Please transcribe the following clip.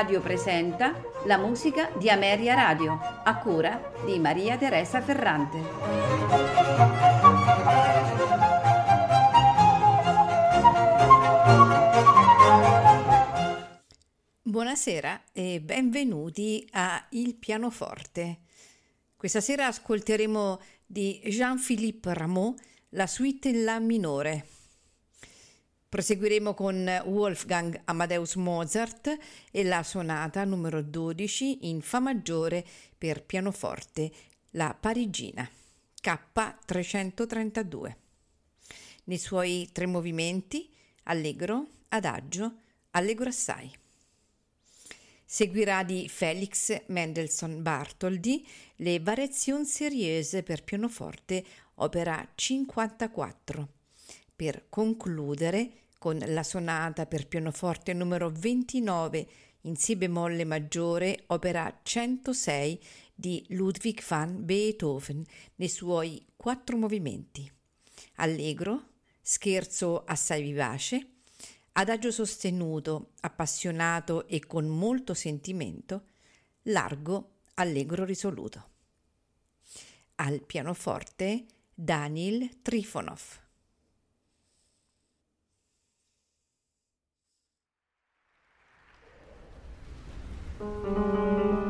Radio presenta la musica di Ameria Radio, a cura di Maria Teresa Ferrante. Buonasera e benvenuti a Il pianoforte. Questa sera ascolteremo di Jean-Philippe Rameau la suite in La minore. Proseguiremo con Wolfgang Amadeus Mozart e la sonata numero 12 in Fa maggiore per pianoforte, la Parigina, K332. Nei suoi tre movimenti, allegro, adagio, allegro assai. Seguirà di Felix Mendelssohn Bartholdy le Variazioni Seriose per pianoforte, opera 54, per concludere con la sonata per pianoforte numero 29 in Si bemolle maggiore, opera 106 di Ludwig van Beethoven, nei suoi quattro movimenti. Allegro, scherzo assai vivace, adagio sostenuto, appassionato e con molto sentimento, largo, allegro risoluto. Al pianoforte Daniel Trifonov. うん